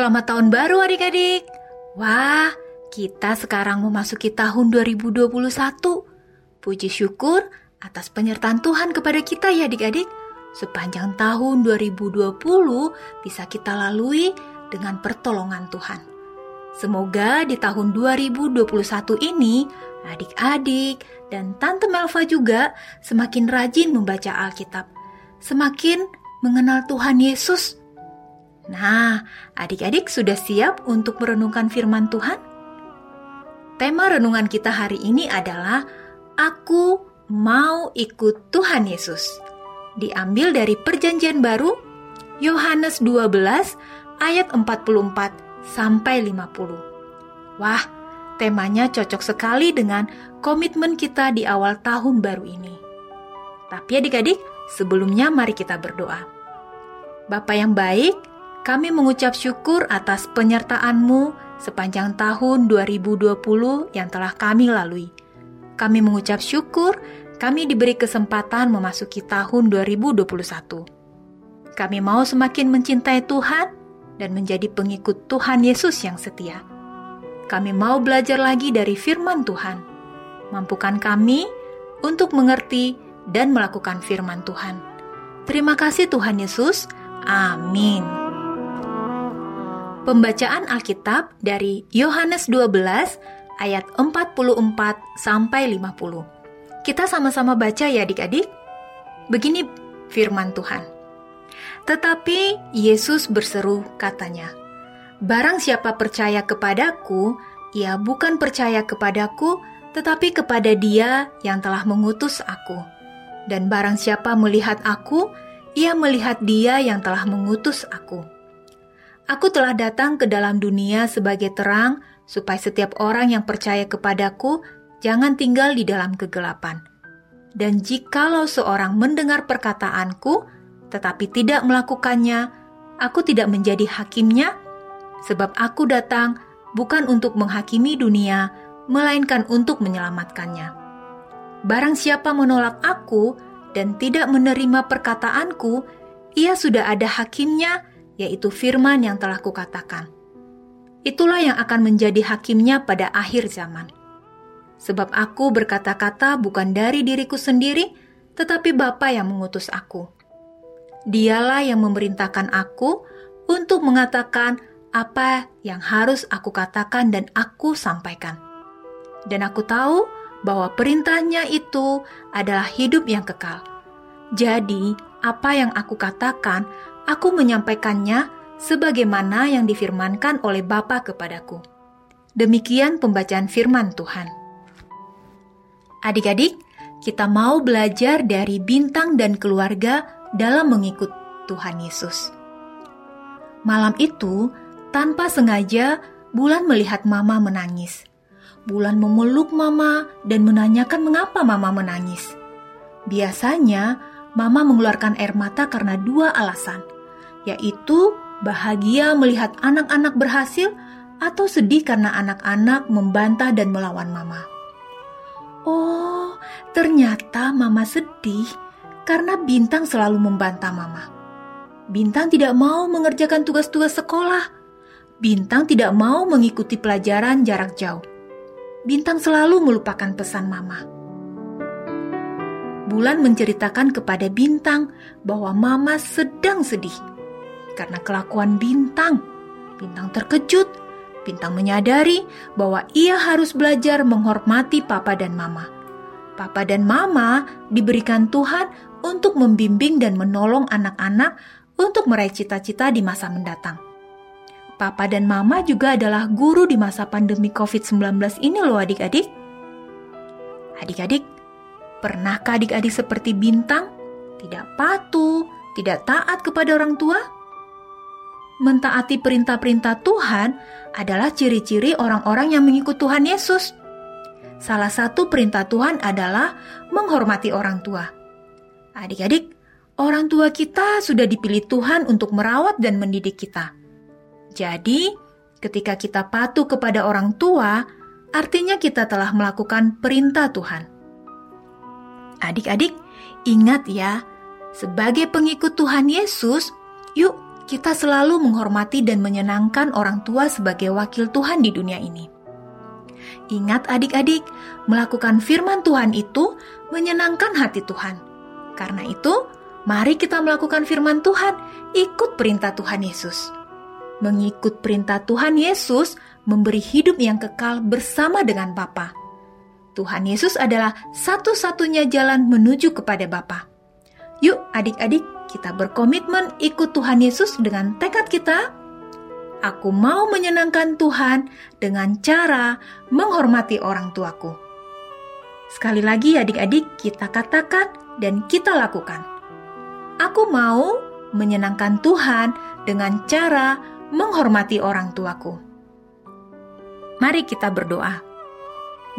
Selamat tahun baru adik-adik. Wah, kita sekarang memasuki tahun 2021. Puji syukur atas penyertaan Tuhan kepada kita ya adik-adik. Sepanjang tahun 2020 bisa kita lalui dengan pertolongan Tuhan. Semoga di tahun 2021 ini adik-adik dan Tante Melva juga semakin rajin membaca Alkitab, semakin mengenal Tuhan Yesus. Nah, adik-adik sudah siap untuk merenungkan firman Tuhan? Tema renungan kita hari ini adalah Aku mau ikut Tuhan Yesus. Diambil dari Perjanjian Baru Yohanes 12 ayat 44 sampai 50. Wah, temanya cocok sekali dengan komitmen kita di awal tahun baru ini. Tapi adik-adik, sebelumnya mari kita berdoa. Bapak yang baik, kami mengucap syukur atas penyertaan-Mu sepanjang tahun 2020 yang telah kami lalui. Kami mengucap syukur kami diberi kesempatan memasuki tahun 2021. Kami mau semakin mencintai Tuhan dan menjadi pengikut Tuhan Yesus yang setia. Kami mau belajar lagi dari firman Tuhan. Mampukan kami untuk mengerti dan melakukan firman Tuhan. Terima kasih Tuhan Yesus. Amin. Pembacaan Alkitab dari Yohanes 12 ayat 44 sampai 50. Kita sama-sama baca ya adik-adik. Begini firman Tuhan. Tetapi Yesus berseru katanya, Barang siapa percaya kepadaku, ia bukan percaya kepadaku, tetapi kepada dia yang telah mengutus aku. Dan barang siapa melihat aku, ia melihat dia yang telah mengutus aku. Aku telah datang ke dalam dunia sebagai terang, supaya setiap orang yang percaya kepadaku jangan tinggal di dalam kegelapan. Dan jikalau seorang mendengar perkataanku, tetapi tidak melakukannya, aku tidak menjadi hakimnya, sebab aku datang bukan untuk menghakimi dunia, melainkan untuk menyelamatkannya. Barang siapa menolak aku dan tidak menerima perkataanku, ia sudah ada hakimnya, yaitu firman yang telah kukatakan. Itulah yang akan menjadi hakimnya pada akhir zaman. Sebab aku berkata-kata bukan dari diriku sendiri, tetapi Bapa yang mengutus aku. Dialah yang memerintahkan aku untuk mengatakan apa yang harus aku katakan dan aku sampaikan. Dan aku tahu bahwa perintahnya itu adalah hidup yang kekal. Jadi, apa yang aku katakan aku menyampaikannya sebagaimana yang difirmankan oleh Bapa kepadaku. Demikian pembacaan firman Tuhan. Adik-adik, kita mau belajar dari bintang dan keluarga dalam mengikut Tuhan Yesus. Malam itu, tanpa sengaja, Bulan melihat Mama menangis. Bulan memeluk Mama dan menanyakan mengapa Mama menangis. Biasanya, Mama mengeluarkan air mata karena dua alasan, yaitu bahagia melihat anak-anak berhasil atau sedih karena anak-anak membantah dan melawan Mama. Oh, ternyata Mama sedih karena Bintang selalu membantah Mama. Bintang tidak mau mengerjakan tugas-tugas sekolah. Bintang tidak mau mengikuti pelajaran jarak jauh. Bintang selalu melupakan pesan Mama. Bulan menceritakan kepada Bintang bahwa Mama sedang sedih karena kelakuan Bintang. Bintang terkejut. Bintang menyadari bahwa ia harus belajar menghormati Papa dan Mama. Papa dan Mama diberikan Tuhan untuk membimbing dan menolong anak-anak untuk meraih cita-cita di masa mendatang. Papa dan Mama juga adalah guru di masa pandemi COVID-19 ini loh adik-adik. Adik-adik, Pernahkah adik-adik seperti bintang? Tidak patuh, tidak taat kepada orang tua? Mentaati perintah-perintah Tuhan adalah ciri-ciri orang-orang yang mengikut Tuhan Yesus. Salah satu perintah Tuhan adalah menghormati orang tua. Adik-adik, orang tua kita sudah dipilih Tuhan untuk merawat dan mendidik kita. Jadi, ketika kita patuh kepada orang tua, artinya kita telah melakukan perintah Tuhan. Adik-adik, ingat ya, sebagai pengikut Tuhan Yesus, yuk kita selalu menghormati dan menyenangkan orang tua sebagai wakil Tuhan di dunia ini. Ingat adik-adik, melakukan firman Tuhan itu menyenangkan hati Tuhan. Karena itu, mari kita melakukan firman Tuhan, ikut perintah Tuhan Yesus. Mengikut perintah Tuhan Yesus memberi hidup yang kekal bersama dengan Bapa. Tuhan Yesus adalah satu-satunya jalan menuju kepada Bapa. Yuk adik-adik, kita berkomitmen ikut Tuhan Yesus dengan tekad kita. Aku mau menyenangkan Tuhan dengan cara menghormati orang tuaku. Sekali lagi adik-adik, kita katakan dan kita lakukan. Aku mau menyenangkan Tuhan dengan cara menghormati orang tuaku. Mari kita berdoa.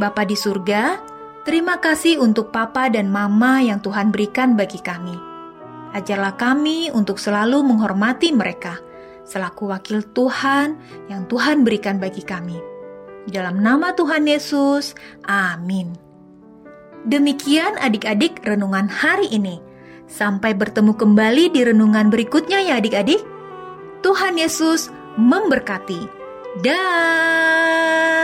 Bapa di surga, terima kasih untuk papa dan mama yang Tuhan berikan bagi kami. Ajarlah kami untuk selalu menghormati mereka selaku wakil Tuhan yang Tuhan berikan bagi kami. Dalam nama Tuhan Yesus, amin. Demikian adik-adik renungan hari ini. Sampai bertemu kembali di renungan berikutnya ya adik-adik. Tuhan Yesus memberkati. Dah.